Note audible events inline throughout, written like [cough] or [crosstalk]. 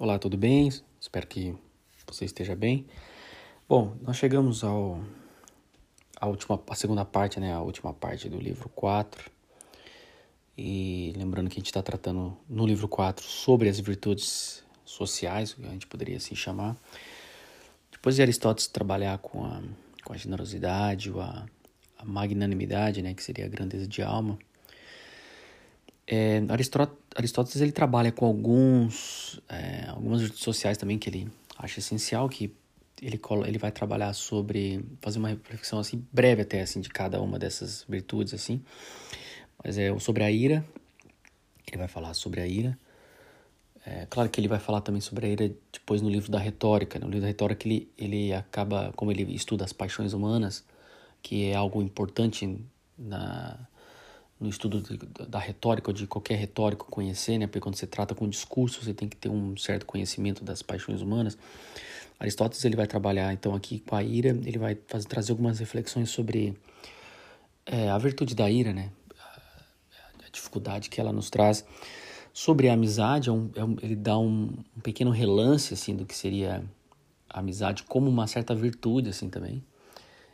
Olá, tudo bem? Espero que você esteja bem. Bom, nós chegamos ao a última a segunda parte, né, a última parte do livro 4. E lembrando que a gente está tratando no livro 4 sobre as virtudes sociais, a gente poderia assim chamar. Depois de Aristóteles trabalhar com a, com a generosidade, a, a magnanimidade, né, que seria a grandeza de alma, é, Aristóteles ele trabalha com alguns é, algumas virtudes sociais também que ele acha essencial que ele ele vai trabalhar sobre fazer uma reflexão assim breve até assim de cada uma dessas virtudes assim mas é sobre a ira ele vai falar sobre a ira é, claro que ele vai falar também sobre a ira depois no livro da retórica né? no livro da retórica ele ele acaba como ele estuda as paixões humanas que é algo importante na no estudo da retórica ou de qualquer retórico conhecer, né? Porque quando você trata com discurso, você tem que ter um certo conhecimento das paixões humanas. Aristóteles ele vai trabalhar então aqui com a ira, ele vai fazer, trazer algumas reflexões sobre é, a virtude da ira, né? A, a, dificuldade que ela nos traz. Sobre a amizade, é um, é um, ele dá um, um pequeno relance assim do que seria a amizade como uma certa virtude assim também.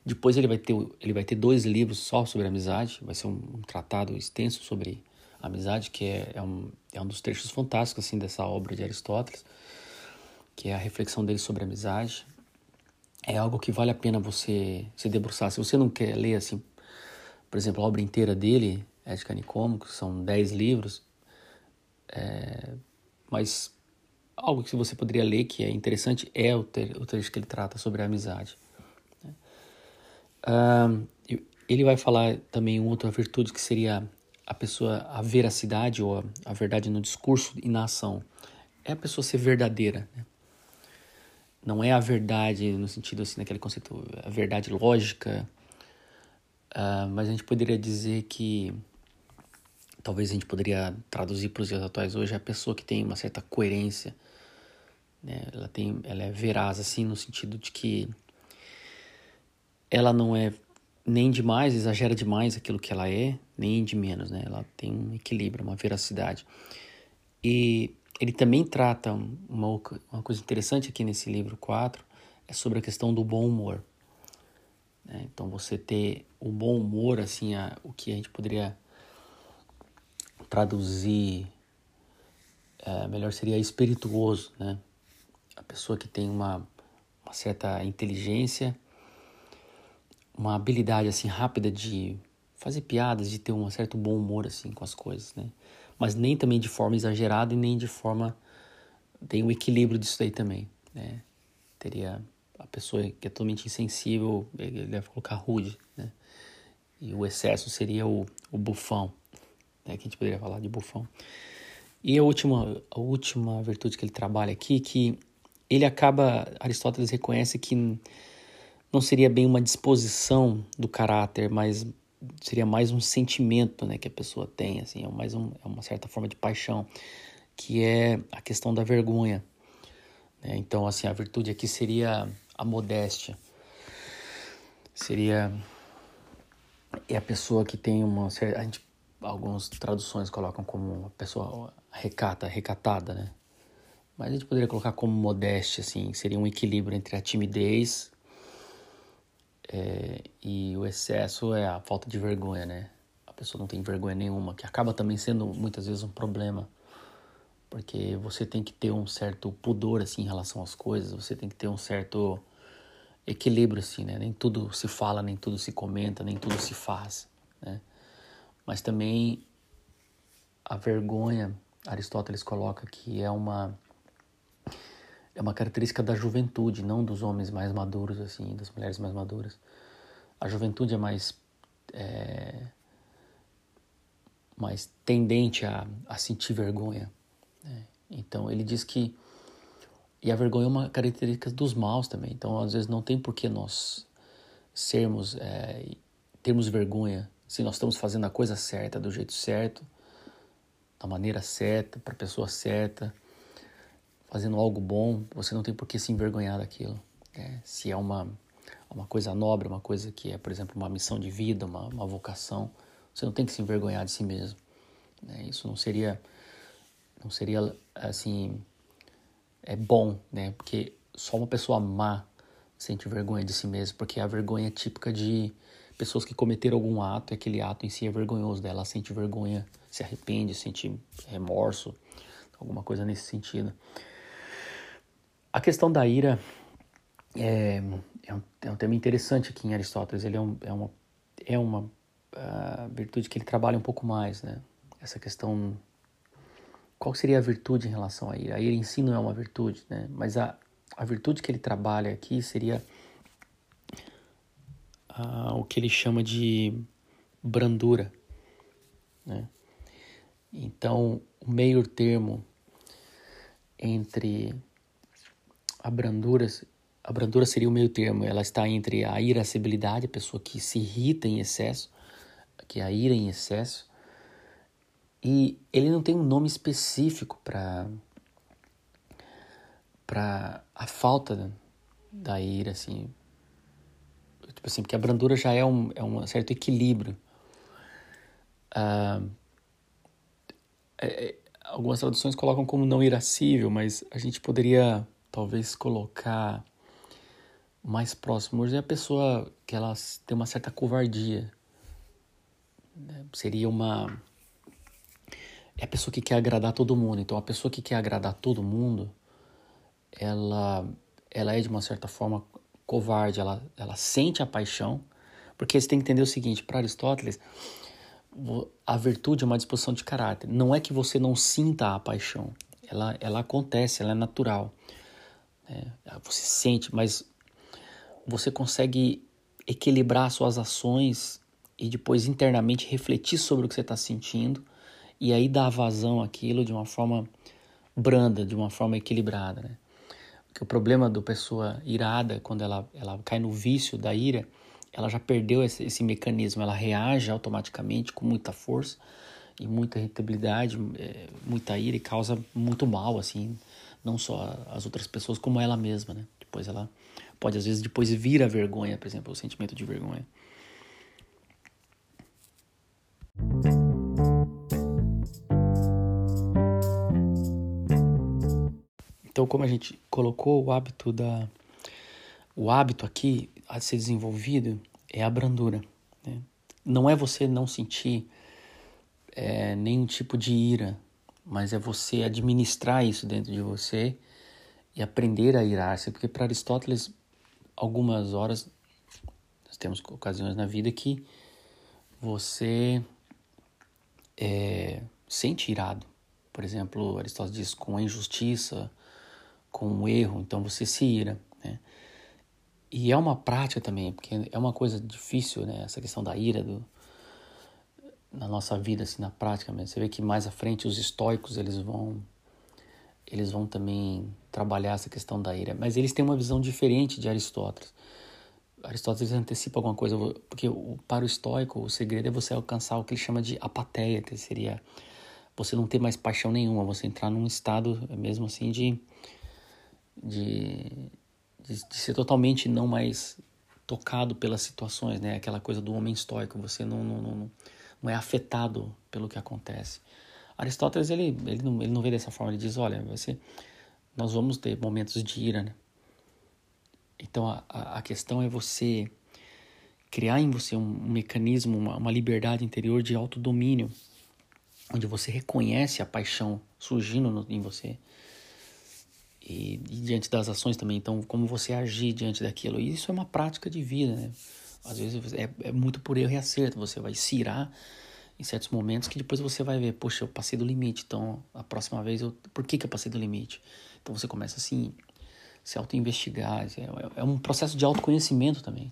Depois ele vai ter, ele vai ter dois livros só sobre amizade, vai ser um, um tratado extenso sobre amizade, que é, é, um, é um dos trechos fantásticos assim, dessa obra de Aristóteles, que é a reflexão dele sobre amizade. É algo que vale a pena você se debruçar. Se você não quer ler, assim, por exemplo, a obra inteira dele, Ética Nicômico, são dez livros, é, mas algo que você poderia ler que é interessante é o, o trecho que ele trata sobre a amizade. Uh, ele vai falar também uma outra virtude que seria a pessoa, a veracidade ou a, a verdade no discurso e na ação. É a pessoa ser verdadeira. Né? Não é a verdade no sentido assim, naquele conceito, a verdade lógica, uh, mas a gente poderia dizer que talvez a gente poderia traduzir para os dias atuais hoje a pessoa que tem uma certa coerência, né? ela tem, ela é veraz assim no sentido de que ela não é nem demais, exagera demais aquilo que ela é, nem de menos, né? Ela tem um equilíbrio, uma veracidade. E ele também trata uma, uma coisa interessante aqui nesse livro 4, é sobre a questão do bom humor. Né? Então você ter o bom humor, assim, a, o que a gente poderia traduzir, é, melhor seria espirituoso, né? A pessoa que tem uma, uma certa inteligência, uma habilidade assim rápida de fazer piadas, de ter um certo bom humor assim com as coisas, né? Mas nem também de forma exagerada e nem de forma tem um equilíbrio disso daí também, né? Teria a pessoa que é totalmente insensível, ele deve colocar rude, né? E o excesso seria o, o bufão, né? Que a gente poderia falar de bufão. E a última, a última virtude que ele trabalha aqui, que ele acaba, Aristóteles reconhece que não seria bem uma disposição do caráter, mas seria mais um sentimento né, que a pessoa tem, assim, é mais um, é uma certa forma de paixão, que é a questão da vergonha. Né? Então, assim, a virtude aqui seria a modéstia. Seria é a pessoa que tem uma a gente algumas traduções colocam como uma pessoa recata, recatada, né? Mas a gente poderia colocar como modéstia, assim, seria um equilíbrio entre a timidez é, e o excesso é a falta de vergonha, né? A pessoa não tem vergonha nenhuma, que acaba também sendo muitas vezes um problema, porque você tem que ter um certo pudor assim em relação às coisas, você tem que ter um certo equilíbrio assim, né? Nem tudo se fala, nem tudo se comenta, nem tudo se faz, né? Mas também a vergonha, Aristóteles coloca que é uma é uma característica da juventude, não dos homens mais maduros, assim, das mulheres mais maduras. A juventude é mais, é, mais tendente a, a sentir vergonha. Né? Então, ele diz que. E a vergonha é uma característica dos maus também. Então, às vezes, não tem por que nós sermos, é, termos vergonha se nós estamos fazendo a coisa certa, do jeito certo, da maneira certa, para a pessoa certa fazendo algo bom, você não tem por que se envergonhar daquilo. Né? Se é uma, uma coisa nobre, uma coisa que é, por exemplo, uma missão de vida, uma, uma vocação, você não tem que se envergonhar de si mesmo. Né? Isso não seria, não seria assim, é bom, né? Porque só uma pessoa má sente vergonha de si mesma, porque a vergonha é típica de pessoas que cometeram algum ato e aquele ato em si é vergonhoso dela. Ela sente vergonha, se arrepende, sente remorso, alguma coisa nesse sentido. A questão da ira é, é, um, é um tema interessante aqui em Aristóteles. Ele é, um, é uma, é uma uh, virtude que ele trabalha um pouco mais, né? Essa questão. Qual seria a virtude em relação à ira? A ira em si não é uma virtude, né? Mas a, a virtude que ele trabalha aqui seria uh, o que ele chama de brandura, né? Então, o meio termo entre a brandura, a brandura seria o meio termo, ela está entre a irascibilidade, a pessoa que se irrita em excesso, que é a ira em excesso, e ele não tem um nome específico para para a falta da ira, assim. Tipo assim, porque a brandura já é um, é um certo equilíbrio. Ah, é, é algumas traduções colocam como não irascível, mas a gente poderia talvez colocar mais próximo. Hoje é a pessoa que ela tem uma certa covardia. Né? Seria uma. É a pessoa que quer agradar todo mundo. Então, a pessoa que quer agradar todo mundo, ela, ela é de uma certa forma covarde. Ela, ela sente a paixão. Porque você tem que entender o seguinte: para Aristóteles, a virtude é uma disposição de caráter. Não é que você não sinta a paixão. Ela, ela acontece, ela é natural. É, você sente, mas você consegue equilibrar suas ações e depois internamente refletir sobre o que você está sentindo e aí dar vazão àquilo de uma forma branda, de uma forma equilibrada, né? Porque o problema da pessoa irada, quando ela, ela cai no vício da ira, ela já perdeu esse, esse mecanismo, ela reage automaticamente com muita força e muita irritabilidade, é, muita ira e causa muito mal, assim, não só as outras pessoas, como ela mesma, né? Depois ela pode, às vezes, depois vir a vergonha, por exemplo, o sentimento de vergonha. Então, como a gente colocou o hábito da o hábito aqui a ser desenvolvido é a brandura. Né? Não é você não sentir é, nenhum tipo de ira, mas é você administrar isso dentro de você e aprender a irar-se, porque para Aristóteles, algumas horas, nós temos ocasiões na vida que você é, sente irado. Por exemplo, Aristóteles diz com a injustiça, com o erro, então você se ira. Né? E é uma prática também, porque é uma coisa difícil, né? Essa questão da ira, do, na nossa vida, assim, na prática mesmo. Você vê que mais à frente os estoicos, eles vão eles vão também trabalhar essa questão da ira, mas eles têm uma visão diferente de Aristóteles. Aristóteles antecipa alguma coisa, porque para o estoico o segredo é você alcançar o que ele chama de apateia, que seria você não ter mais paixão nenhuma, você entrar num estado mesmo assim de, de, de, de ser totalmente não mais tocado pelas situações, né? Aquela coisa do homem estoico, você não, não, não não é afetado pelo que acontece. Aristóteles ele, ele, não, ele não vê dessa forma, ele diz, olha, você, nós vamos ter momentos de ira, né? Então a, a questão é você criar em você um, um mecanismo, uma, uma liberdade interior de autodomínio, onde você reconhece a paixão surgindo no, em você e, e, diante das ações também. Então, como você agir diante daquilo. E isso é uma prática de vida, né? Às vezes é, é muito por erro e acerto. Você vai se irar em certos momentos que depois você vai ver, poxa, eu passei do limite. Então, a próxima vez, eu, por que, que eu passei do limite? Então, você começa assim, se auto-investigar. É, é um processo de autoconhecimento também.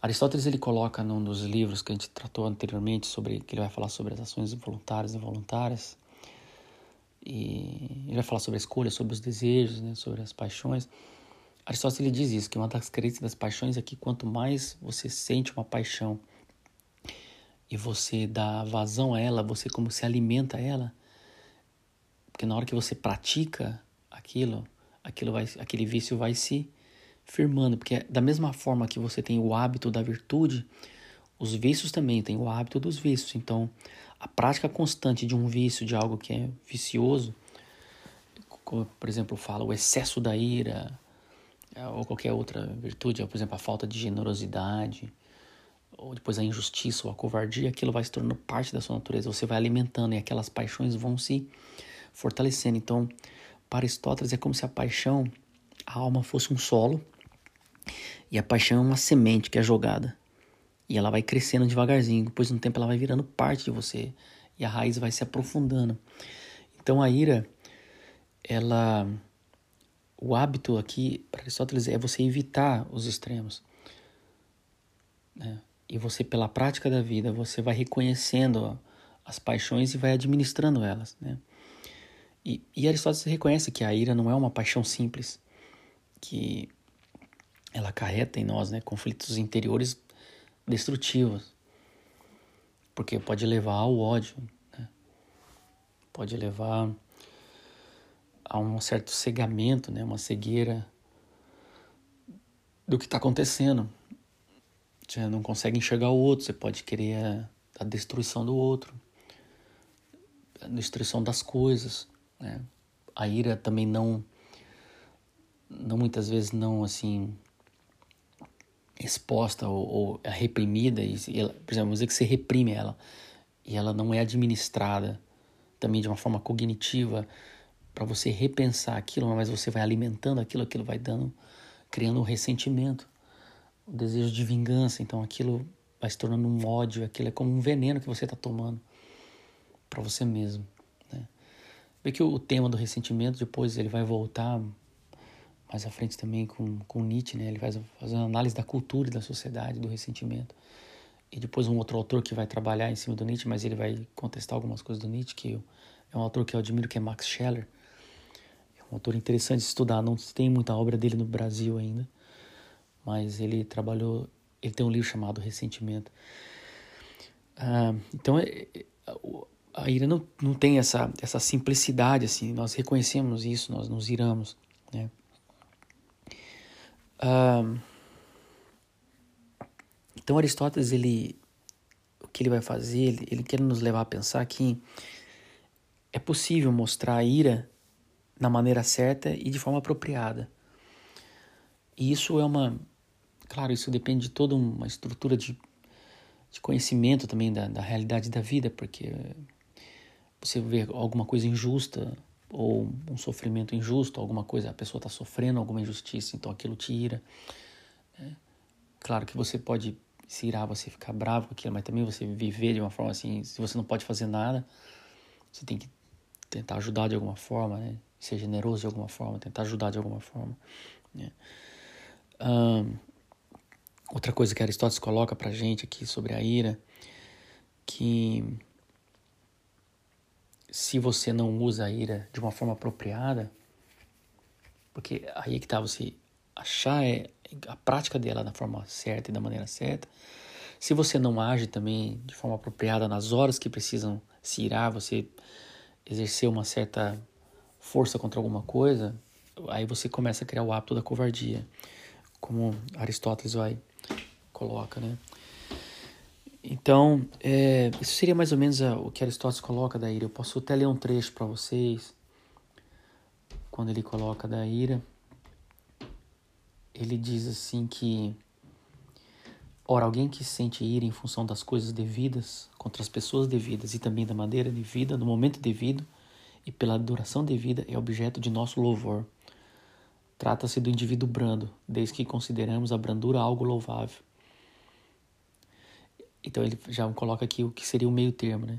Aristóteles ele coloca num dos livros que a gente tratou anteriormente sobre que ele vai falar sobre as ações voluntárias e involuntárias e ele vai falar sobre a escolha, sobre os desejos, né, sobre as paixões. Aristóteles diz isso, que uma das características das paixões é que quanto mais você sente uma paixão e você dá vazão a ela, você como se alimenta ela, porque na hora que você pratica aquilo, aquilo vai, aquele vício vai se firmando, porque da mesma forma que você tem o hábito da virtude, os vícios também têm o hábito dos vícios. Então, a prática constante de um vício, de algo que é vicioso, por exemplo, fala o excesso da ira, ou qualquer outra virtude, por exemplo, a falta de generosidade, ou depois a injustiça ou a covardia, aquilo vai se tornando parte da sua natureza. Você vai alimentando e aquelas paixões vão se fortalecendo. Então, para Aristóteles, é como se a paixão, a alma fosse um solo e a paixão é uma semente que é jogada. E ela vai crescendo devagarzinho. Depois de um tempo, ela vai virando parte de você e a raiz vai se aprofundando. Então, a ira, ela. O hábito aqui, para Aristóteles, é você evitar os extremos. Né? E você, pela prática da vida, você vai reconhecendo as paixões e vai administrando elas. Né? E, e Aristóteles reconhece que a ira não é uma paixão simples, que ela acarreta em nós né, conflitos interiores destrutivos, porque pode levar ao ódio, né? pode levar a um certo cegamento, né, uma cegueira do que está acontecendo. Você não consegue enxergar o outro, você pode querer a, destruição do outro, a destruição das coisas. Né? A ira também não, não muitas vezes não assim exposta ou, ou é reprimida, e, ela, por exemplo, vamos dizer que você reprime ela e ela não é administrada também de uma forma cognitiva para você repensar aquilo, mas você vai alimentando aquilo, aquilo vai dando, criando um ressentimento, o desejo de vingança, então aquilo vai se tornando um ódio, aquilo é como um veneno que você está tomando para você mesmo. Né? Vê que o tema do ressentimento depois ele vai voltar mais à frente também com, com Nietzsche, né? Ele vai fazer uma análise da cultura e da sociedade, do ressentimento. E depois um outro autor que vai trabalhar em cima do Nietzsche, mas ele vai contestar algumas coisas do Nietzsche, que eu, é um autor que eu admiro, que é Max Scheller. É um autor interessante de estudar, não tem muita obra dele no Brasil ainda, mas ele trabalhou, ele tem um livro chamado Ressentimento. Ah, então, é, é, a ira não, não tem essa, essa simplicidade, assim, nós reconhecemos isso, nós nos iramos, né? então Aristóteles ele o que ele vai fazer ele, ele quer nos levar a pensar que é possível mostrar a ira na maneira certa e de forma apropriada e isso é uma claro isso depende de toda uma estrutura de, de conhecimento também da, da realidade da vida porque você vê alguma coisa injusta ou um sofrimento injusto, alguma coisa, a pessoa está sofrendo alguma injustiça, então aquilo te ira. Né? Claro que você pode se irar, você ficar bravo com aquilo, mas também você viver de uma forma assim, se você não pode fazer nada, você tem que tentar ajudar de alguma forma, né? ser generoso de alguma forma, tentar ajudar de alguma forma. Né? Um, outra coisa que Aristóteles coloca para gente aqui sobre a ira, que se você não usa a ira de uma forma apropriada, porque aí é que tá, você achar é, a prática dela da forma certa e da maneira certa. Se você não age também de forma apropriada nas horas que precisam se irar, você exercer uma certa força contra alguma coisa, aí você começa a criar o hábito da covardia, como Aristóteles vai coloca, né? Então, é, isso seria mais ou menos o que Aristóteles coloca da ira. Eu posso até ler um trecho para vocês. Quando ele coloca da ira, ele diz assim que Ora, alguém que sente ira em função das coisas devidas, contra as pessoas devidas e também da maneira devida, no momento devido e pela duração devida, é objeto de nosso louvor. Trata-se do indivíduo brando, desde que consideramos a brandura algo louvável. Então ele já coloca aqui o que seria o meio termo, né?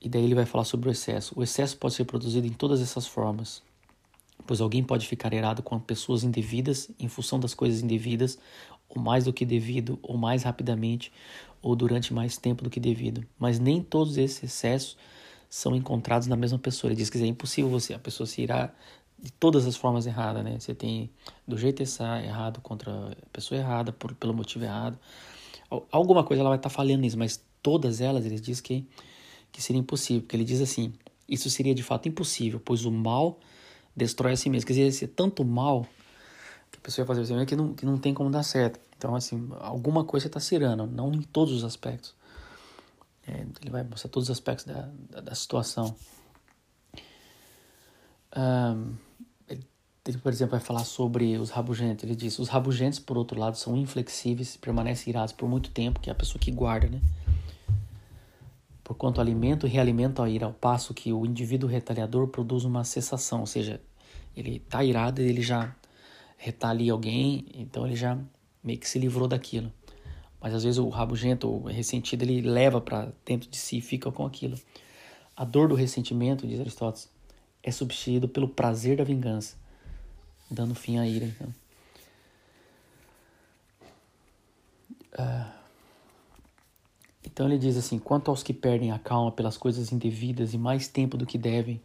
E daí ele vai falar sobre o excesso. O excesso pode ser produzido em todas essas formas, pois alguém pode ficar irado com pessoas indevidas em função das coisas indevidas, ou mais do que devido, ou mais rapidamente, ou durante mais tempo do que devido. Mas nem todos esses excessos são encontrados na mesma pessoa. Ele diz que é impossível você a pessoa se irá de todas as formas erradas, né? Você tem do jeito errado contra a pessoa errada, por, pelo motivo errado alguma coisa ela vai estar tá falhando nisso, mas todas elas ele diz que, que seria impossível, porque ele diz assim, isso seria de fato impossível, pois o mal destrói a si mesmo. Quer dizer, ser tanto mal que a pessoa ia fazer assim, que não, que não tem como dar certo. Então, assim, alguma coisa está cirando, não em todos os aspectos. É, ele vai mostrar todos os aspectos da, da, da situação. Um, ele, por exemplo, vai falar sobre os rabugentos. Ele diz: os rabugentos, por outro lado, são inflexíveis, permanecem irados por muito tempo, que é a pessoa que guarda, né? Porquanto alimento e realimento a ira, ao passo que o indivíduo retaliador produz uma cessação, ou seja, ele está irado e ele já retalia alguém, então ele já meio que se livrou daquilo. Mas às vezes o rabugento, o ressentido, ele leva para dentro de si e fica com aquilo. A dor do ressentimento, diz Aristóteles, é substituído pelo prazer da vingança, dando fim à ira. Então. Uh, então ele diz assim: quanto aos que perdem a calma pelas coisas indevidas e mais tempo do que devem,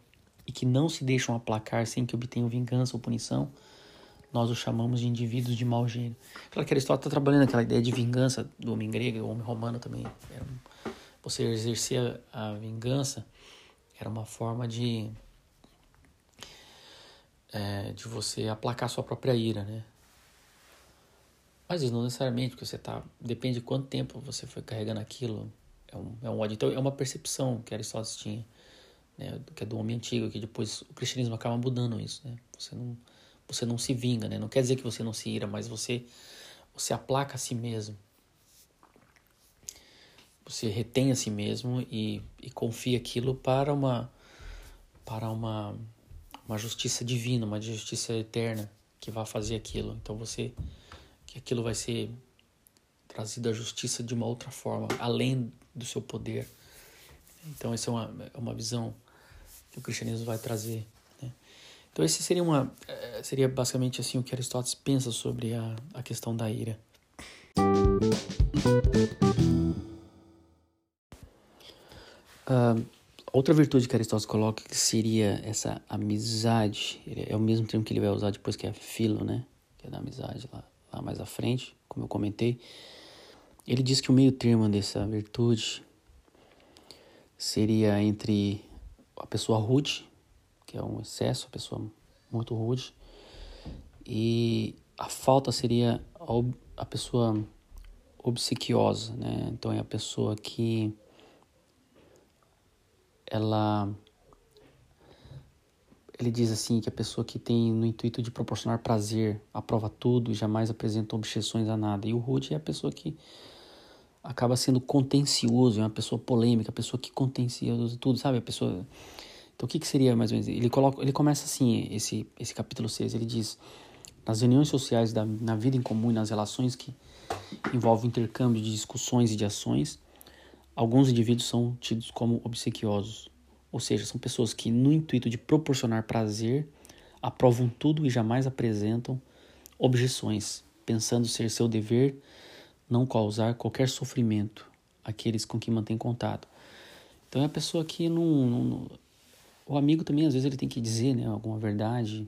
e que não se deixam aplacar sem que obtenham vingança ou punição, nós os chamamos de indivíduos de mau gênio. Claro que Aristóteles está trabalhando aquela ideia de vingança do homem grego, o homem romano também. Um, você exercer a vingança era uma forma de é, de você aplacar sua própria ira, né? Mas isso não necessariamente, porque você tá. Depende de quanto tempo você foi carregando aquilo. É um, é um ódio. Então é uma percepção que Aristóteles tinha, né? Que é do homem antigo, que depois o cristianismo acaba mudando isso, né? Você não, você não se vinga, né? Não quer dizer que você não se ira, mas você, você aplaca a si mesmo. Você retém a si mesmo e, e confia aquilo para uma para uma uma justiça divina, uma justiça eterna que vai fazer aquilo. Então você que aquilo vai ser trazido à justiça de uma outra forma, além do seu poder. Então essa é uma, é uma visão que o cristianismo vai trazer. Né? Então esse seria uma eh, seria basicamente assim o que Aristóteles pensa sobre a, a questão da ira. Uh, outra virtude que Aristóteles coloca que seria essa amizade, é o mesmo termo que ele vai usar depois que é filo, né? Que é da amizade lá lá mais à frente, como eu comentei, ele diz que o meio termo dessa virtude seria entre a pessoa rude, que é um excesso, a pessoa muito rude, e a falta seria a, pessoa obsequiosa, né? Então é a pessoa que ela ele diz assim que a pessoa que tem no intuito de proporcionar prazer aprova tudo e jamais apresenta objeções a nada. E o rude é a pessoa que acaba sendo contencioso, é uma pessoa polêmica, a pessoa que contencioso tudo, sabe? A pessoa Então o que que seria mais ou menos? Ele coloca, ele começa assim esse esse capítulo 6, ele diz: nas reuniões sociais da na vida em comum e nas relações que envolvem intercâmbio de discussões e de ações, alguns indivíduos são tidos como obsequiosos ou seja, são pessoas que, no intuito de proporcionar prazer, aprovam tudo e jamais apresentam objeções, pensando ser seu dever não causar qualquer sofrimento àqueles com quem mantém contato. Então é a pessoa que não, não, o amigo também às vezes ele tem que dizer, né, alguma verdade,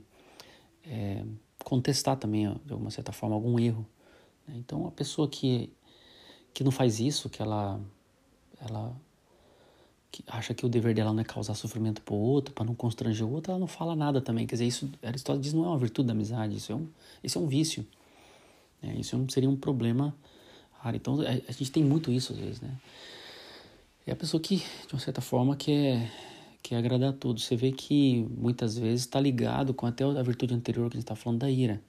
é, contestar também de alguma certa forma algum erro. Né? Então a pessoa que que não faz isso, que ela ela acha que o dever dela não é causar sofrimento para o outro, para não constranger o outro, ela não fala nada também. Quer dizer, isso Aristóteles diz não é uma virtude da amizade, isso é um, isso é um vício. Né? Isso seria um problema raro. Então a, a, gente tem muito isso às vezes, né? É a pessoa que, de uma certa forma, quer, quer agradar a todos. Você vê que muitas vezes está ligado com até a virtude anterior que a gente está falando da ira.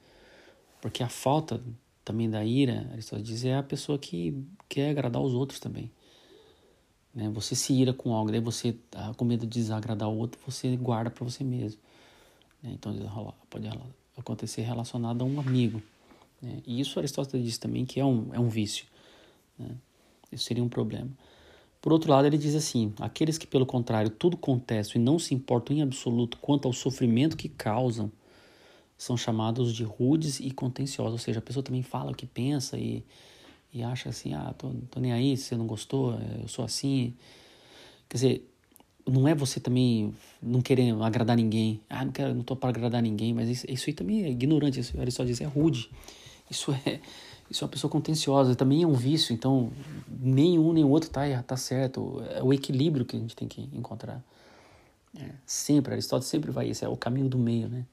Porque a falta também da ira, Aristóteles diz, é a pessoa que quer agradar os outros também. Né? Você se ira com algo, daí você, tá com medo de desagradar o outro, você guarda para você mesmo. Né? Então pode acontecer relacionado a um amigo. Né? E isso Aristóteles diz também que é um, é um vício. Né? Isso seria um problema. Por outro lado, ele diz assim: aqueles que, pelo contrário, tudo contestam e não se importam em absoluto quanto ao sofrimento que causam, são chamados de rudes e contenciosos. Ou seja, a pessoa também fala o que pensa e e acha assim, ah, tô, tô nem aí, você não gostou, eu sou assim. Quer dizer, não é você também não querer agradar ninguém. Ah, não quero, não tô para agradar ninguém, mas isso, isso aí também é ignorante, isso Aristóteles diz, é rude. Isso é, isso é uma pessoa contenciosa, também é um vício, então nenhum nem o outro tá, tá certo. É o equilíbrio que a gente tem que encontrar. É, sempre, Aristóteles sempre vai isso, é o caminho do meio, né?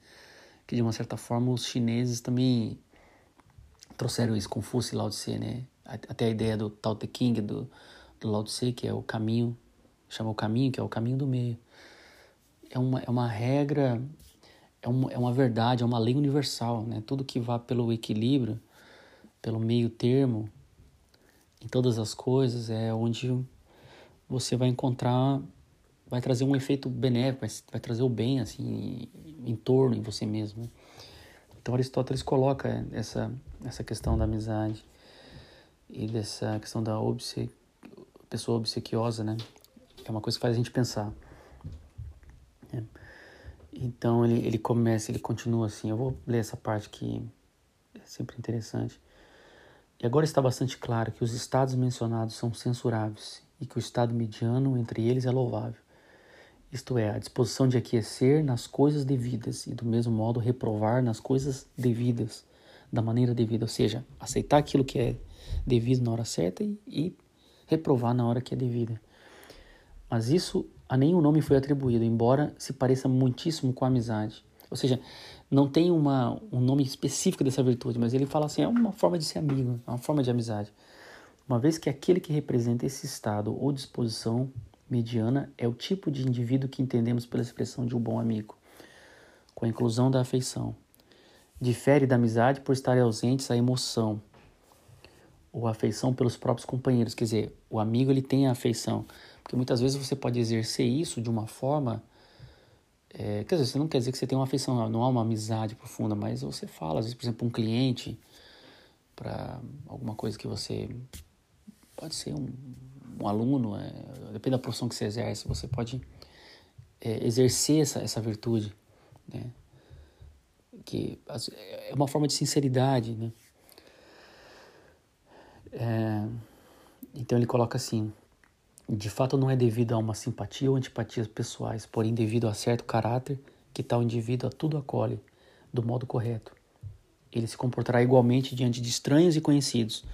Que de uma certa forma os chineses também trouxeram isso, Confúcio e Lao Tse, né? Até a ideia do Tao Te King, do, do Lao Tse, que é o caminho, chama o caminho, que é o caminho do meio. É uma, é uma regra é, um, é uma verdade, é uma lei universal, né? Tudo que vá pelo equilíbrio, pelo meio termo, em todas as coisas, é onde você vai encontrar, vai trazer um efeito benéfico, vai, vai trazer o bem, assim, em, em torno, em você mesmo. Né? Então Aristóteles coloca essa, essa questão da amizade e dessa questão da obse, pessoa obsequiosa, né? É uma coisa que faz a gente pensar. É. Então ele, ele começa, ele continua assim. Eu vou ler essa parte que é sempre interessante. E agora está bastante claro que os estados mencionados são censuráveis e que o estado mediano entre eles é louvável. Isto é, a disposição de aquecer nas coisas devidas e do mesmo modo reprovar nas coisas devidas, da maneira devida, ou seja, aceitar aquilo que é devido na hora certa e, e reprovar na hora que é devida. Mas isso a nenhum nome foi atribuído, embora se pareça muitíssimo com a amizade. Ou seja, não tem uma, um nome específico dessa virtude, mas ele fala assim, é uma forma de ser amigo, é uma forma de amizade. Uma vez que aquele que representa esse estado ou disposição mediana é o tipo de indivíduo que entendemos pela expressão de um bom amigo, com a inclusão da afeição. Difere da amizade por estar ausentes a emoção ou a afeição pelos próprios companheiros. Quer dizer, o amigo ele tem a afeição, porque muitas vezes você pode exercer isso de uma forma. É, quer dizer, você não quer dizer que você tem uma afeição, não há uma amizade profunda, mas você fala, às vezes, por exemplo, um cliente, para alguma coisa que você. Pode ser um, um aluno, é, depende da profissão que você exerce, você pode é, exercer essa, essa virtude, né? Que é uma forma de sinceridade, né? É, então ele coloca assim: de fato não é devido a uma simpatia ou antipatias pessoais, porém devido a certo caráter que tal indivíduo a tudo acolhe do modo correto. Ele se comportará igualmente diante de estranhos e conhecidos,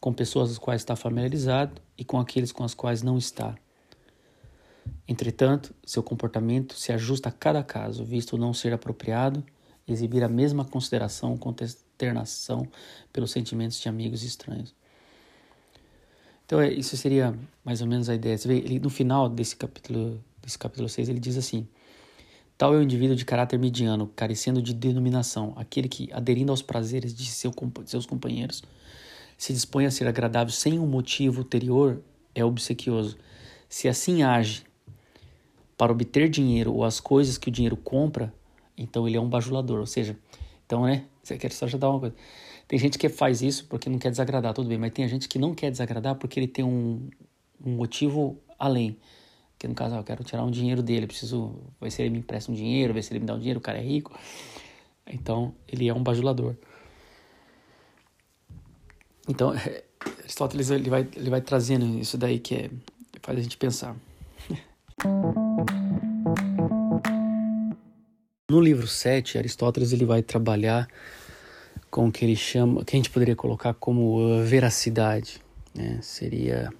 com pessoas as quais está familiarizado e com aqueles com as quais não está. Entretanto, seu comportamento se ajusta a cada caso, visto não ser apropriado exibir a mesma consideração ou consternação pelos sentimentos de amigos estranhos. Então, é, isso seria mais ou menos a ideia. Você vê, ele, no final desse capítulo, desse capítulo 6, ele diz assim: Tal é o indivíduo de caráter mediano, carecendo de denominação, aquele que, aderindo aos prazeres de seu, seus companheiros, se dispõe a ser agradável sem um motivo ulterior, é obsequioso. Se assim age para obter dinheiro ou as coisas que o dinheiro compra, então ele é um bajulador. Ou seja, então, né? Você quer só já dar uma coisa. Tem gente que faz isso porque não quer desagradar, tudo bem, mas tem gente que não quer desagradar porque ele tem um, um motivo além. Que no caso, ah, eu quero tirar um dinheiro dele, preciso ver se ele me empresta um dinheiro, ver se ele me dá um dinheiro, o cara é rico. Então, ele é um bajulador. Então, [laughs] Aristóteles ele vai, ele vai trazendo isso daí que é, faz a gente pensar. [laughs] No livro 7, Aristóteles ele vai trabalhar com o que ele chama, que a gente poderia colocar como uh, veracidade, né? Seria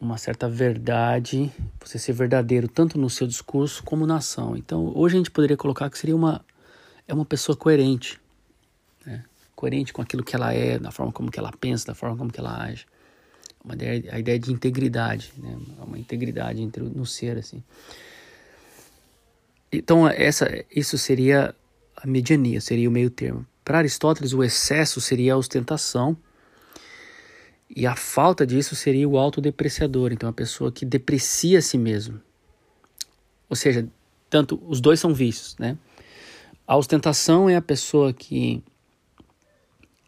uma certa verdade, você ser verdadeiro tanto no seu discurso como na ação. Então, hoje a gente poderia colocar que seria uma é uma pessoa coerente, né? coerente com aquilo que ela é, da forma como que ela pensa, da forma como que ela age. Uma ideia, a ideia de integridade, né? Uma integridade entre no ser assim. Então, essa isso seria a mediania, seria o meio termo. Para Aristóteles, o excesso seria a ostentação e a falta disso seria o autodepreciador, então a pessoa que deprecia a si mesmo. Ou seja, tanto os dois são vícios, né? A ostentação é a pessoa que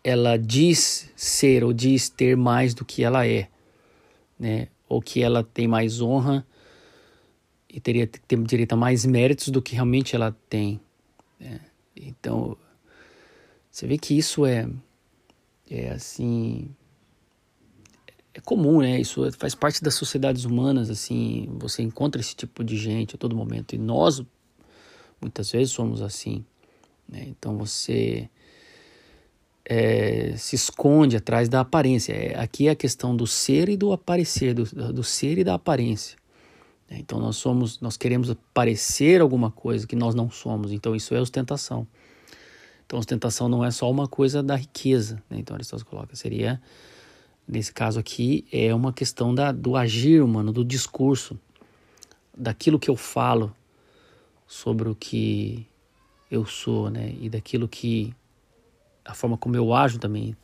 ela diz ser ou diz ter mais do que ela é, né? Ou que ela tem mais honra e teria ter direito a mais méritos do que realmente ela tem. Né? Então, você vê que isso é, é assim, é comum, né? Isso faz parte das sociedades humanas, assim, você encontra esse tipo de gente a todo momento. E nós, muitas vezes, somos assim, né? Então você é, se esconde atrás da aparência. É, aqui é a questão do ser e do aparecer, do, do ser e da aparência. Né? Então nós somos, nós queremos parecer alguma coisa que nós não somos. Então isso é ostentação. Então ostentação não é só uma coisa da riqueza. Né? Então Aristóteles coloca seria nesse caso aqui é uma questão da, do agir humano, do discurso, daquilo que eu falo, sobre o que eu sou, né? E daquilo que a forma como eu ajo também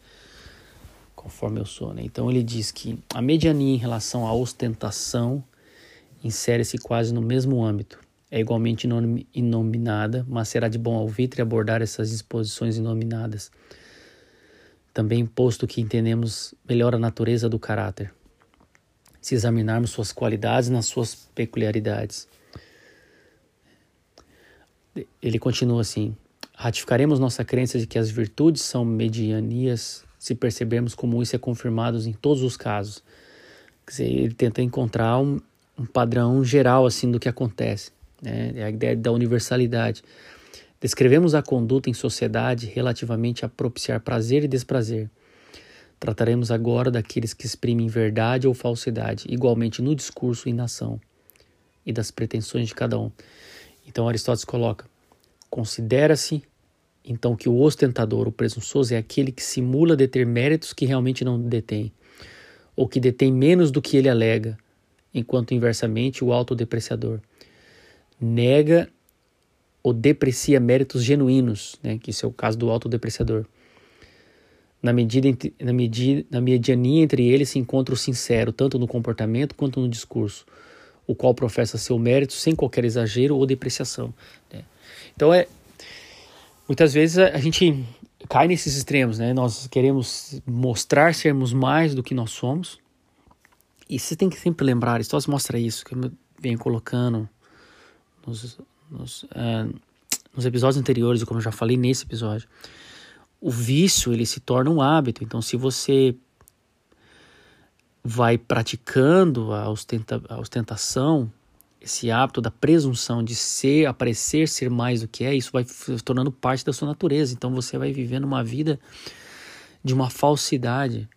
conforme eu sou, né? Então ele diz que a mediania em relação à ostentação insere-se quase no mesmo âmbito. É igualmente inominada, mas será de bom alvitre abordar essas disposições inominadas. Também posto que entendemos melhor a natureza do caráter, se examinarmos suas qualidades nas suas peculiaridades. Ele continua assim: ratificaremos nossa crença de que as virtudes são medianias se percebermos como isso é confirmado em todos os casos. Quer dizer, ele tenta encontrar um, um padrão geral assim do que acontece, né? É a ideia da universalidade. Descrevemos a conduta em sociedade relativamente a propiciar prazer e desprazer. Trataremos agora daqueles que exprimem verdade ou falsidade, igualmente no discurso e na ação, e das pretensões de cada um. Então Aristóteles coloca: considera-se então que o ostentador, o presunçoso, é aquele que simula deter méritos que realmente não detém, ou que detém menos do que ele alega, enquanto inversamente o autodepreciador nega ou deprecia méritos genuínos, né, que é o caso do autodepreciador. Na, medida, na, medida, na mediania entre eles se encontra o sincero, tanto no comportamento quanto no discurso, o qual professa seu mérito sem qualquer exagero ou depreciação. Né? Então é, Muitas vezes a, gente cai nesses extremos, né? Nós queremos mostrar sermos mais do que nós somos. E você tem que sempre lembrar, Aristóteles mostra isso, que eu venho colocando nos, nos, uh, nos episódios anteriores, e como eu já falei nesse episódio. O vício, ele se torna um hábito. Então, se você vai praticando a, ostenta, a ostentação, esse hábito da presunção de ser, aparecer ser mais do que é, isso vai se tornando parte da sua natureza. Então você vai vivendo uma vida de uma falsidade.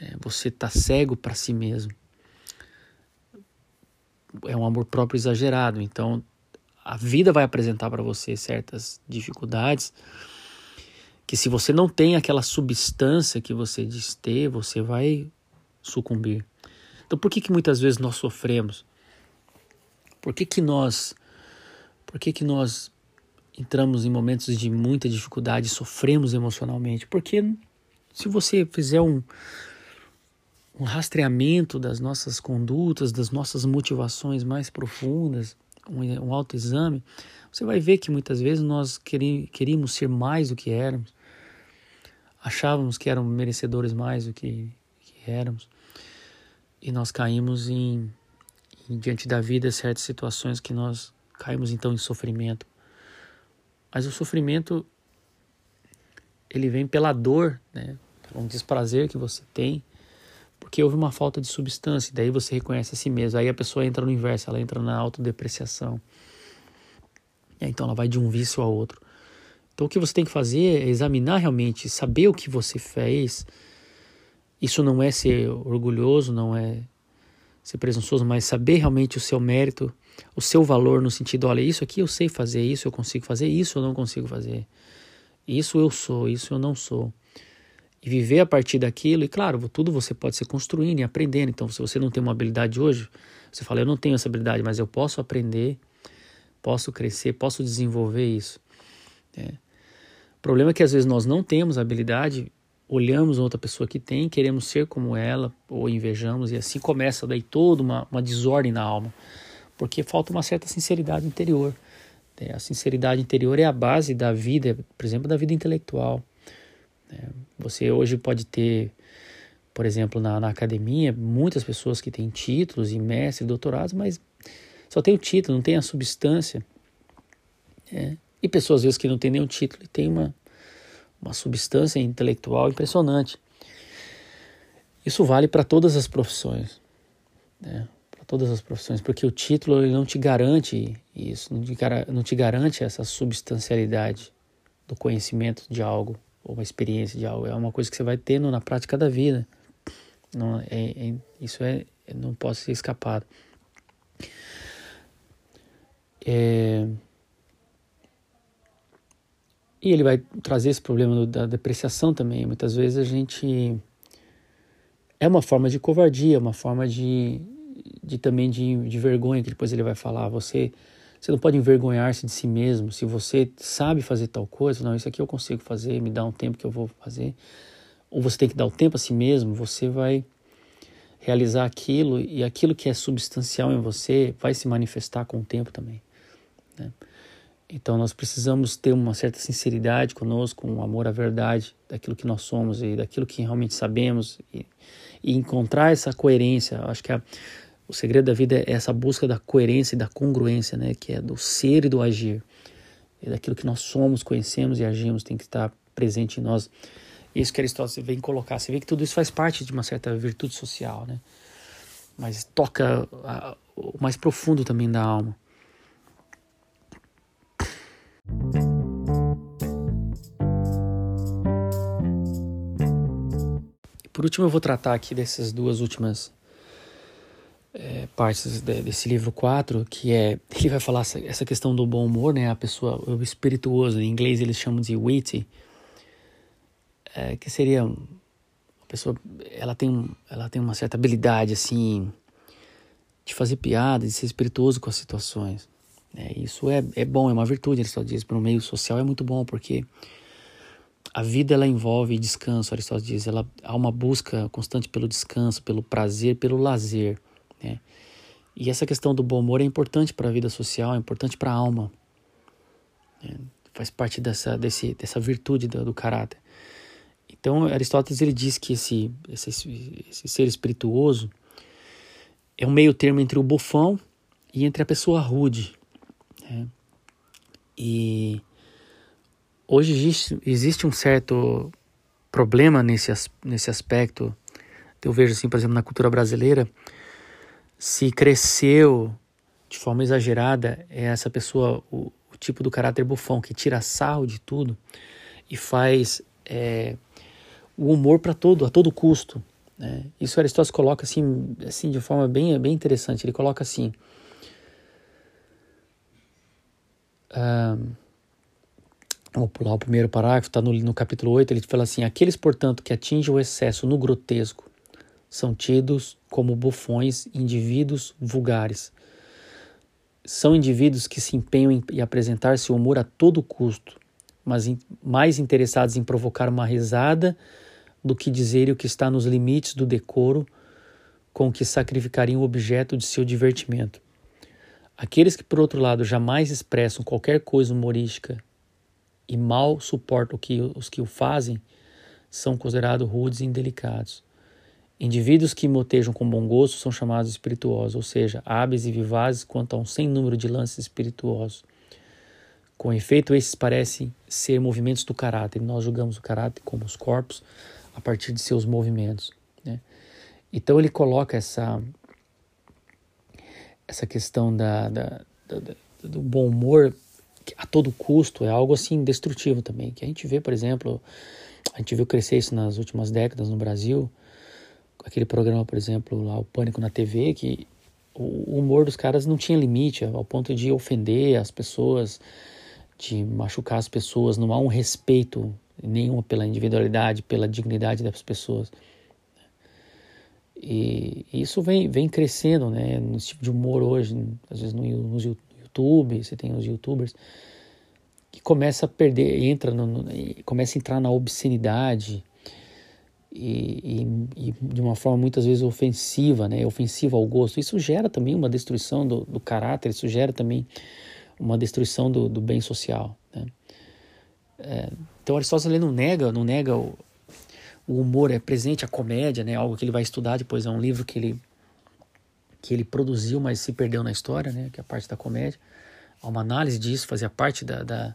É, você está cego para si mesmo. É um amor próprio exagerado. Então a vida vai apresentar para você certas dificuldades que se você não tem aquela substância que você diz ter, você vai sucumbir. Então por que que muitas vezes nós sofremos? Por que que nós por que que nós entramos em momentos de muita dificuldade, sofremos emocionalmente? Porque se você fizer um um rastreamento das nossas condutas, das nossas motivações mais profundas, um, um autoexame, você vai ver que muitas vezes nós queríamos ser mais do que éramos, achávamos que éramos merecedores mais do que, que éramos e nós caímos em, em, diante da vida certas situações que nós caímos então em sofrimento. Mas o sofrimento ele vem pela dor, né? Um desprazer que você tem, porque houve uma falta de substância, daí você reconhece a si mesmo. Aí a pessoa entra no inverso, ela entra na autodepreciação. Então ela vai de um vício ao outro. Então o que você tem que fazer é examinar realmente, saber o que você fez, isso não é ser orgulhoso, não é ser presunçoso, mas saber realmente o seu mérito, o seu valor no sentido, olha, isso aqui eu sei fazer, isso eu consigo fazer, isso eu não consigo fazer. Isso eu sou, isso eu não sou. E viver a partir daquilo, e claro, tudo você pode ser construindo e aprendendo. Então, se você não tem uma habilidade hoje, você fala, eu não tenho essa habilidade, mas eu posso aprender, posso crescer, posso desenvolver isso. É. O problema é que às vezes nós não temos habilidade olhamos outra pessoa que tem, queremos ser como ela, ou invejamos, e assim começa daí toda uma, uma desordem na alma, porque falta uma certa sinceridade interior. É, a sinceridade interior é a base da vida, por exemplo, da vida intelectual. É, você hoje pode ter, por exemplo, na, na academia, muitas pessoas que têm títulos e mestres, doutorados, mas só tem o título, não tem a substância. É, e pessoas às vezes que não têm nenhum título e têm uma uma substância intelectual impressionante. Isso vale para todas as profissões, né? para todas as profissões, porque o título ele não te garante isso, não te garante essa substancialidade do conhecimento de algo ou uma experiência de algo. É uma coisa que você vai tendo na prática da vida. Não, é, é, isso é, não pode ser escapado. É, e ele vai trazer esse problema da depreciação também. Muitas vezes a gente. É uma forma de covardia, uma forma de, de também de, de vergonha, que depois ele vai falar. Você, você não pode envergonhar-se de si mesmo. Se você sabe fazer tal coisa, não, isso aqui eu consigo fazer, me dá um tempo que eu vou fazer. Ou você tem que dar o tempo a si mesmo, você vai realizar aquilo e aquilo que é substancial em você vai se manifestar com o tempo também. Né? Então nós precisamos ter uma certa sinceridade conosco, um amor à verdade daquilo que nós somos e daquilo que realmente sabemos e, e encontrar essa coerência. Acho que a, o segredo da vida é essa busca da coerência e da congruência, né? Que é do ser e do agir. E daquilo que nós somos, conhecemos e agimos tem que estar presente em nós. Isso que Aristóteles vem colocar. Você vê que tudo isso faz parte de uma certa virtude social, né? Mas toca a, o mais profundo também da alma. Por último, eu vou tratar aqui dessas duas últimas é, partes de, desse livro 4, que é, [laughs] ele vai falar essa, essa, questão do bom humor, né, a pessoa, o espirituoso, em inglês eles chamam de witty, é, que seria uma pessoa, ela tem, ela tem uma certa habilidade, assim, de fazer piada, de ser espirituoso com as situações. É, isso é, é bom, é uma virtude, ele só diz, para o meio social é muito bom, porque a vida ela envolve descanso, Aristóteles diz, ela há uma busca constante pelo descanso, pelo prazer, pelo lazer, né? E essa questão do bom humor é importante para a vida social, é importante para a alma, né? faz parte dessa desse, dessa virtude do, do, caráter. Então Aristóteles ele diz que esse, esse, esse ser espirituoso é um meio termo entre o bufão e entre a pessoa rude, né? E Hoje existe, existe um certo problema nesse, nesse aspecto. Eu vejo assim, por exemplo, na cultura brasileira, se cresceu de forma exagerada é essa pessoa, o, o tipo do caráter bufão, que tira sarro de tudo e faz é, o humor para todo, a todo custo. Né? Isso Aristóteles coloca assim, assim de forma bem, bem interessante. Ele coloca assim. Um, Vou pular o primeiro parágrafo, está no, no capítulo 8, ele fala assim: Aqueles, portanto, que atingem o excesso no grotesco são tidos como bufões, indivíduos vulgares. São indivíduos que se empenham em apresentar seu humor a todo custo, mas mais interessados em provocar uma risada do que dizer o que está nos limites do decoro com que sacrificariam o objeto de seu divertimento. Aqueles que, por outro lado, jamais expressam qualquer coisa humorística e mal suportam que, os que o fazem são considerados rudes e indelicados. Indivíduos que motejam com bom gosto são chamados espirituosos, ou seja, hábeis e vivazes quanto a um sem número de lances espirituosos. Com efeito, esses parecem ser movimentos do caráter. Nós julgamos o caráter como os corpos a partir de seus movimentos. Né? Então ele coloca essa essa questão da, da, da, do bom humor a todo custo, é algo assim destrutivo também, que a gente vê, por exemplo, a gente viu crescer isso nas últimas décadas no Brasil, aquele programa, por exemplo, lá o Pânico na TV, que o humor dos caras não tinha limite, ao ponto de ofender as pessoas, de machucar as pessoas, não há um respeito nenhum pela individualidade, pela dignidade das pessoas. E isso vem, vem crescendo, né, nesse tipo de humor hoje, às vezes no, no, YouTube, você tem os YouTubers que começa a perder, entra no, começa a entrar na obscenidade e, e, e, de uma forma muitas vezes ofensiva, né, ofensiva ao gosto. Isso gera também uma destruição do, do caráter, isso gera também uma destruição do, do bem social. Né? É, então Aristóteles ele não nega, não nega o, o humor é presente, a comédia, né, algo que ele vai estudar depois é um livro que ele que ele produziu, mas se perdeu na história, né, que é a parte da comédia. Há uma análise disso, fazia parte da, da,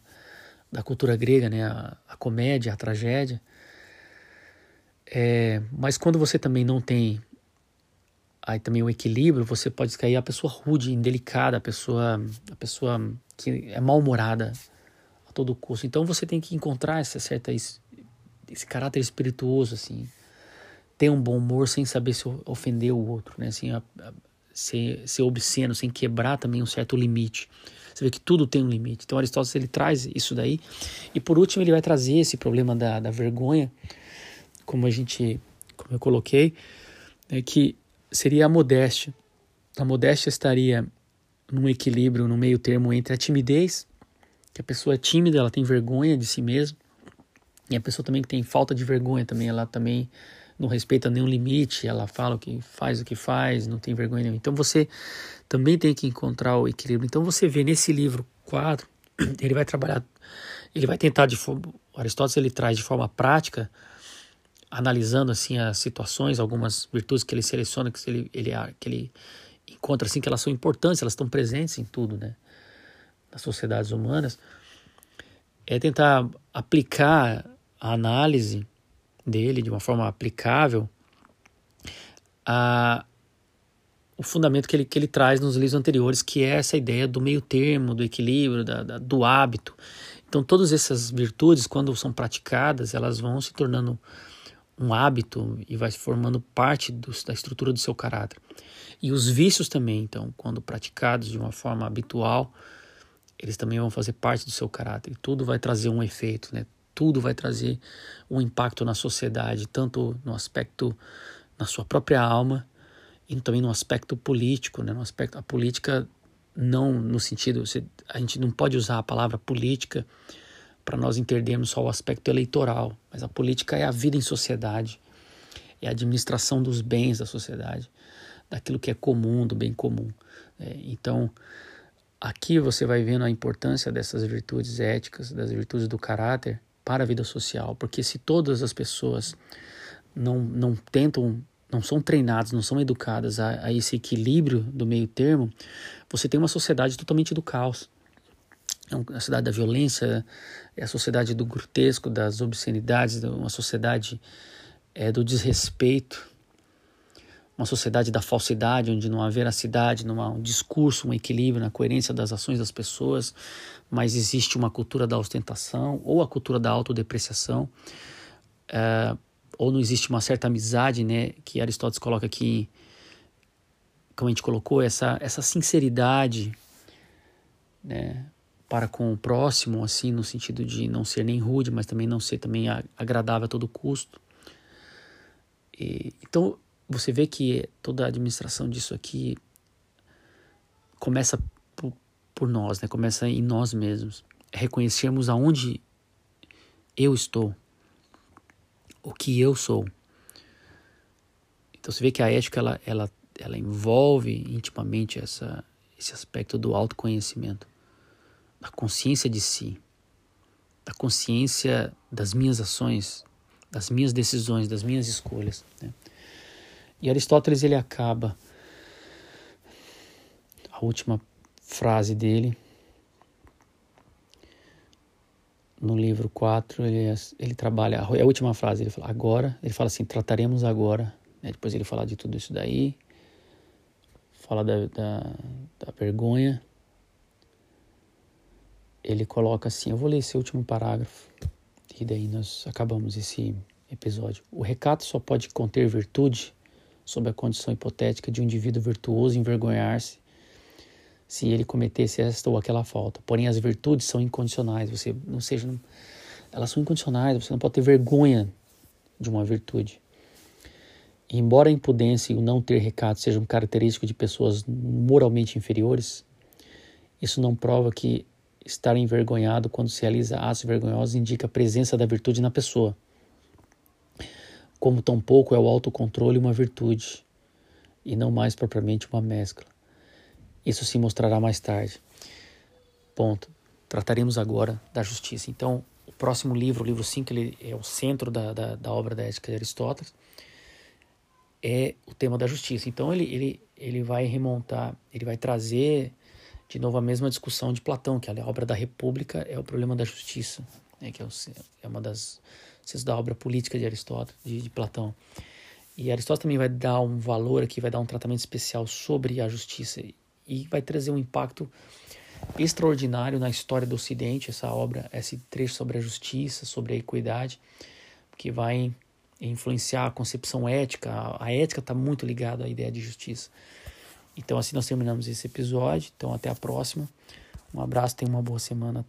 da cultura grega, né, a, a comédia, a tragédia. É, mas quando você também não tem aí também o equilíbrio, você pode cair a pessoa rude, indelicada, a pessoa, a pessoa que é mal-humorada a todo custo. Então você tem que encontrar essa certa esse, esse caráter espirituoso assim, ter um bom humor sem saber se ofender o outro, né? Assim, a, a, ser, ser obsceno, sem quebrar também um certo limite. Você vê que tudo tem um limite. Então Aristóteles ele traz isso daí. E por último ele vai trazer esse problema da, da vergonha, como a gente, como eu coloquei, né, que seria a modéstia. a modéstia estaria num equilíbrio, no meio termo entre a timidez, que a pessoa é tímida, ela tem vergonha de si mesma, e a pessoa também que tem falta de vergonha também, ela também não respeita nenhum limite, ela fala o que faz o que faz, não tem vergonha nenhuma. Então você também tem que encontrar o equilíbrio. Então você vê nesse livro quadro, [clears throat] ele vai trabalhar, ele vai tentar de Aristóteles ele traz de forma prática, analisando assim as situações, algumas virtudes que ele seleciona, que ele, ele que ele encontra assim que elas são importantes, elas estão presentes em tudo, né? Nas sociedades humanas, é tentar aplicar a análise dele de uma forma aplicável a o fundamento que ele, que ele traz nos livros anteriores, que é essa ideia do meio termo, do equilíbrio, da, da, do hábito. Então, todas essas virtudes, quando são praticadas, elas vão se tornando um hábito e vai formando parte da estrutura do seu caráter. E os vícios também, então, quando praticados de uma forma habitual, eles também vão fazer parte do seu caráter. E tudo vai trazer um efeito, né? Tudo vai trazer um impacto na sociedade, tanto no aspecto na sua própria alma e também no aspecto político, né? No aspecto a política não no sentido a gente não pode usar a palavra política para nós entendermos só o aspecto eleitoral, mas a política é a vida em sociedade, é a administração dos bens da sociedade daquilo que é comum, do bem comum. É, então, aqui você vai vendo a importância dessas virtudes éticas, das virtudes do caráter para a vida social, porque se todas as pessoas não, não tentam, não são treinadas, não são educadas a, a esse equilíbrio do meio termo, você tem uma sociedade totalmente do caos. É a sociedade da violência, é a sociedade do grotesco, das obscenidades, uma sociedade é, do desrespeito, uma sociedade da falsidade, onde não há veracidade, não há um discurso, um equilíbrio na coerência das ações das pessoas, mas existe uma cultura da ostentação ou a cultura da autodepreciação, é, ou não existe uma certa amizade, né, que Aristóteles coloca aqui, como a gente colocou, essa, essa sinceridade, né, para com o próximo, assim, no sentido de não ser nem rude, mas também não ser também agradável a todo custo. E, então, você vê que toda a administração disso aqui começa por, por nós, né? Começa em nós mesmos. Reconhecermos aonde eu estou, o que eu sou. Então você vê que a ética ela, ela, ela envolve intimamente essa, esse aspecto do autoconhecimento, da consciência de si, da consciência das minhas ações, das minhas decisões, das minhas escolhas. Né? E Aristóteles ele acaba a última frase dele no livro 4, ele, ele trabalha, é a última frase, ele fala agora, ele fala assim, trataremos agora, né? depois ele fala de tudo isso daí, fala da, da, da vergonha, ele coloca assim, eu vou ler esse último parágrafo, e daí nós acabamos esse episódio. O recato só pode conter virtude sob a condição hipotética de um indivíduo virtuoso envergonhar-se se ele cometesse esta ou aquela falta. Porém, as virtudes são incondicionais. Você não seja, elas são incondicionais. Você não pode ter vergonha de uma virtude. Embora a impudência e o não ter recato sejam características de pessoas moralmente inferiores, isso não prova que estar envergonhado quando se realiza atos vergonhosos indica a presença da virtude na pessoa como tampouco é o autocontrole uma virtude, e não mais propriamente uma mescla. Isso se mostrará mais tarde. Ponto. Trataremos agora da justiça. Então, o próximo livro, o livro 5, ele é o centro da, da, da, obra da ética de Aristóteles, é o tema da justiça. Então, ele, ele, ele vai remontar, ele vai trazer de novo a mesma discussão de Platão, que a obra da República é o problema da justiça, né, que é, é uma das ciências da obra política de Aristóteles, de, de Platão. E Aristóteles também vai dar um valor aqui, vai dar um tratamento especial sobre a justiça e vai trazer um impacto extraordinário na história do Ocidente, essa obra, esse trecho sobre a justiça, sobre a equidade, que vai influenciar a concepção ética. A ética está muito ligada à ideia de justiça. Então, assim nós terminamos esse episódio. Então, até a próxima. Um abraço, tenha uma boa semana